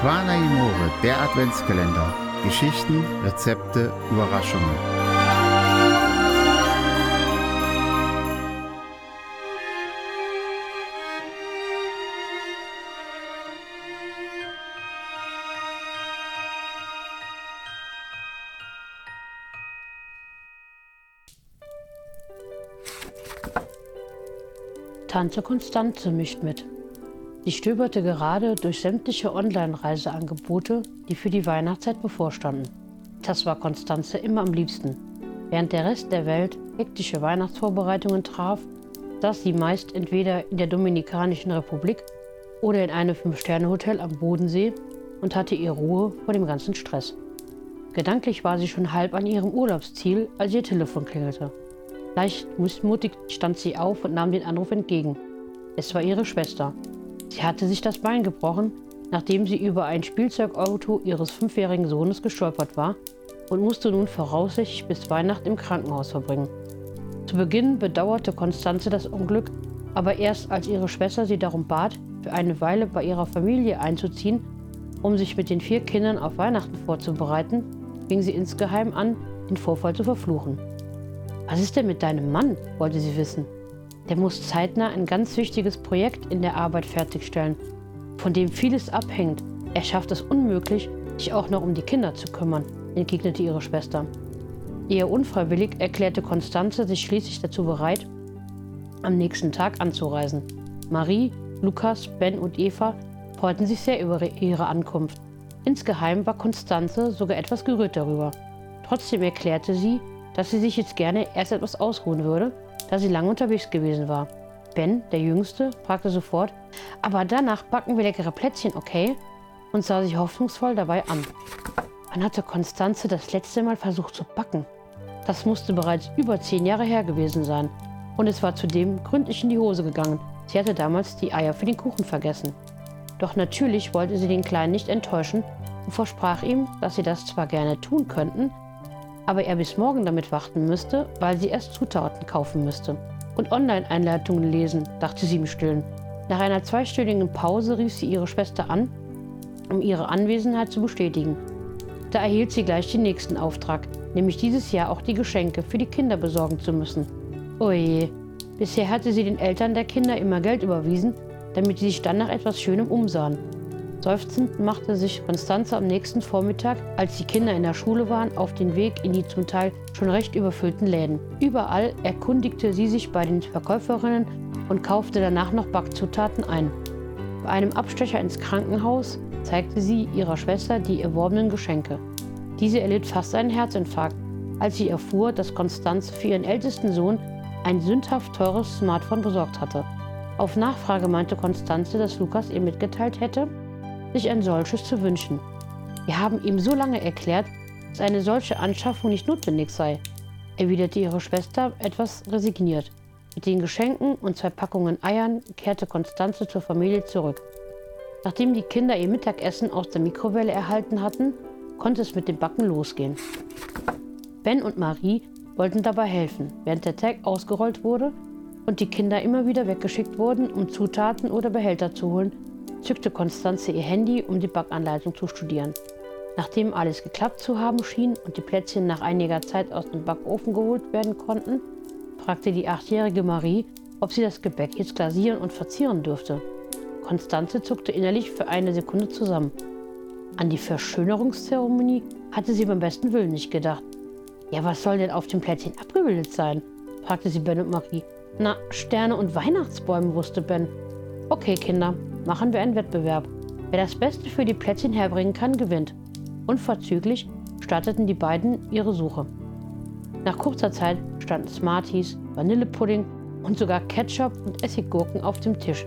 Amore, der Adventskalender. Geschichten, Rezepte, Überraschungen. Tante Konstanze mischt mit. Sie stöberte gerade durch sämtliche Online-Reiseangebote, die für die Weihnachtszeit bevorstanden. Das war Konstanze immer am liebsten. Während der Rest der Welt hektische Weihnachtsvorbereitungen traf, saß sie meist entweder in der Dominikanischen Republik oder in einem Fünf-Sterne-Hotel am Bodensee und hatte ihre Ruhe vor dem ganzen Stress. Gedanklich war sie schon halb an ihrem Urlaubsziel, als ihr Telefon klingelte. Leicht missmutig stand sie auf und nahm den Anruf entgegen. Es war ihre Schwester. Sie hatte sich das Bein gebrochen, nachdem sie über ein Spielzeugauto ihres fünfjährigen Sohnes gestolpert war und musste nun voraussichtlich bis Weihnachten im Krankenhaus verbringen. Zu Beginn bedauerte Konstanze das Unglück, aber erst als ihre Schwester sie darum bat, für eine Weile bei ihrer Familie einzuziehen, um sich mit den vier Kindern auf Weihnachten vorzubereiten, fing sie insgeheim an, den Vorfall zu verfluchen. Was ist denn mit deinem Mann? wollte sie wissen. Der muss zeitnah ein ganz wichtiges Projekt in der Arbeit fertigstellen, von dem vieles abhängt. Er schafft es unmöglich, sich auch noch um die Kinder zu kümmern, entgegnete ihre Schwester. Eher unfreiwillig erklärte Konstanze sich schließlich dazu bereit, am nächsten Tag anzureisen. Marie, Lukas, Ben und Eva freuten sich sehr über ihre Ankunft. Insgeheim war Konstanze sogar etwas gerührt darüber. Trotzdem erklärte sie, dass sie sich jetzt gerne erst etwas ausruhen würde da sie lange unterwegs gewesen war. Ben, der Jüngste, fragte sofort, aber danach backen wir leckere Plätzchen, okay? Und sah sich hoffnungsvoll dabei an. Wann hatte Konstanze das letzte Mal versucht zu backen? Das musste bereits über zehn Jahre her gewesen sein. Und es war zudem gründlich in die Hose gegangen. Sie hatte damals die Eier für den Kuchen vergessen. Doch natürlich wollte sie den Kleinen nicht enttäuschen und versprach ihm, dass sie das zwar gerne tun könnten, aber er bis morgen damit warten müsste, weil sie erst Zutaten kaufen müsste. Und Online-Einleitungen lesen, dachte sie im Stillen. Nach einer zweistündigen Pause rief sie ihre Schwester an, um ihre Anwesenheit zu bestätigen. Da erhielt sie gleich den nächsten Auftrag, nämlich dieses Jahr auch die Geschenke für die Kinder besorgen zu müssen. Oje, bisher hatte sie den Eltern der Kinder immer Geld überwiesen, damit sie sich dann nach etwas Schönem umsahen. Seufzend machte sich Konstanze am nächsten Vormittag, als die Kinder in der Schule waren, auf den Weg in die zum Teil schon recht überfüllten Läden. Überall erkundigte sie sich bei den Verkäuferinnen und kaufte danach noch Backzutaten ein. Bei einem Abstecher ins Krankenhaus zeigte sie ihrer Schwester die erworbenen Geschenke. Diese erlitt fast einen Herzinfarkt, als sie erfuhr, dass Konstanze für ihren ältesten Sohn ein sündhaft teures Smartphone besorgt hatte. Auf Nachfrage meinte Konstanze, dass Lukas ihr mitgeteilt hätte, sich ein solches zu wünschen. Wir haben ihm so lange erklärt, dass eine solche Anschaffung nicht notwendig sei, erwiderte ihre Schwester etwas resigniert. Mit den Geschenken und zwei Packungen Eiern kehrte Konstanze zur Familie zurück. Nachdem die Kinder ihr Mittagessen aus der Mikrowelle erhalten hatten, konnte es mit dem Backen losgehen. Ben und Marie wollten dabei helfen, während der Tag ausgerollt wurde und die Kinder immer wieder weggeschickt wurden, um Zutaten oder Behälter zu holen, zückte Konstanze ihr Handy, um die Backanleitung zu studieren. Nachdem alles geklappt zu haben schien und die Plätzchen nach einiger Zeit aus dem Backofen geholt werden konnten, fragte die achtjährige Marie, ob sie das Gebäck jetzt glasieren und verzieren dürfte. Konstanze zuckte innerlich für eine Sekunde zusammen. An die Verschönerungszeremonie hatte sie beim besten Willen nicht gedacht. Ja, was soll denn auf dem Plätzchen abgebildet sein? fragte sie Ben und Marie. Na, Sterne und Weihnachtsbäume, wusste Ben. Okay, Kinder, machen wir einen Wettbewerb. Wer das Beste für die Plätzchen herbringen kann, gewinnt. Unverzüglich starteten die beiden ihre Suche. Nach kurzer Zeit standen Smarties, Vanillepudding und sogar Ketchup und Essiggurken auf dem Tisch.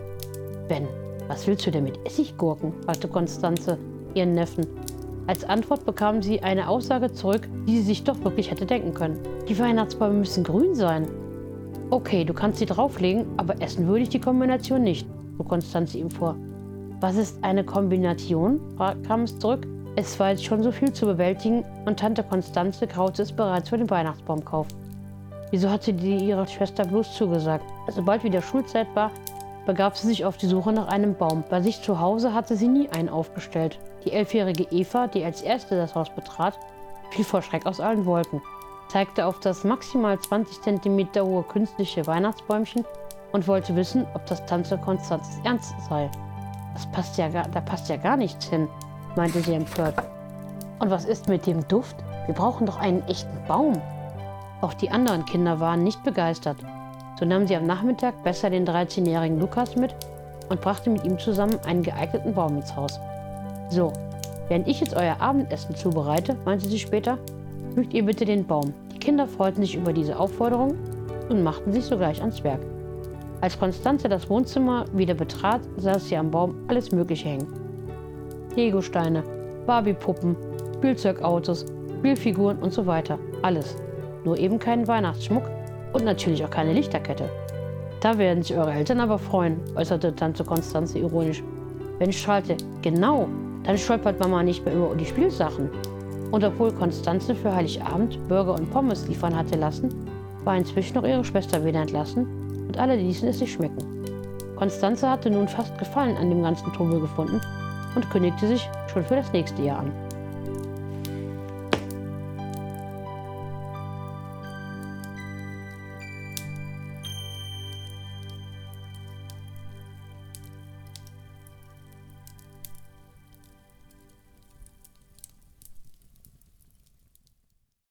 Ben, was willst du denn mit Essiggurken? fragte Konstanze ihren Neffen. Als Antwort bekam sie eine Aussage zurück, die sie sich doch wirklich hätte denken können. Die Weihnachtsbäume müssen grün sein. Okay, du kannst sie drauflegen, aber essen würde ich die Kombination nicht fuhr Konstanze ihm vor. Was ist eine Kombination? kam es zurück. Es war jetzt schon so viel zu bewältigen und Tante Konstanze graute es bereits für den Weihnachtsbaumkauf. Wieso hatte die ihrer Schwester bloß zugesagt? Sobald wieder Schulzeit war, begab sie sich auf die Suche nach einem Baum. Bei sich zu Hause hatte sie nie einen aufgestellt. Die elfjährige Eva, die als erste das Haus betrat, fiel vor Schreck aus allen Wolken, zeigte auf das maximal 20 cm hohe künstliche Weihnachtsbäumchen und wollte wissen, ob das Tante Konstanzes Ernst sei. Das passt ja gar, da passt ja gar nichts hin, meinte sie empört. Und was ist mit dem Duft? Wir brauchen doch einen echten Baum. Auch die anderen Kinder waren nicht begeistert. So nahm sie am Nachmittag besser den 13-jährigen Lukas mit und brachte mit ihm zusammen einen geeigneten Baum ins Haus. So, während ich jetzt euer Abendessen zubereite, meinte sie später, pflückt ihr bitte den Baum. Die Kinder freuten sich über diese Aufforderung und machten sich sogleich ans Werk. Als Konstanze das Wohnzimmer wieder betrat, saß sie am Baum alles Mögliche hängen. Legosteine, Barbiepuppen, Spielzeugautos, Spielfiguren und so weiter. Alles. Nur eben keinen Weihnachtsschmuck und natürlich auch keine Lichterkette. Da werden sich eure Eltern aber freuen, äußerte Tante Konstanze ironisch. Wenn strahlte, genau, dann stolpert Mama nicht mehr über die Spielsachen. Und obwohl Konstanze für Heiligabend Burger und Pommes liefern hatte lassen, war inzwischen auch ihre Schwester wieder entlassen und alle ließen es sich schmecken. Konstanze hatte nun fast Gefallen an dem ganzen Trubel gefunden und kündigte sich schon für das nächste Jahr an.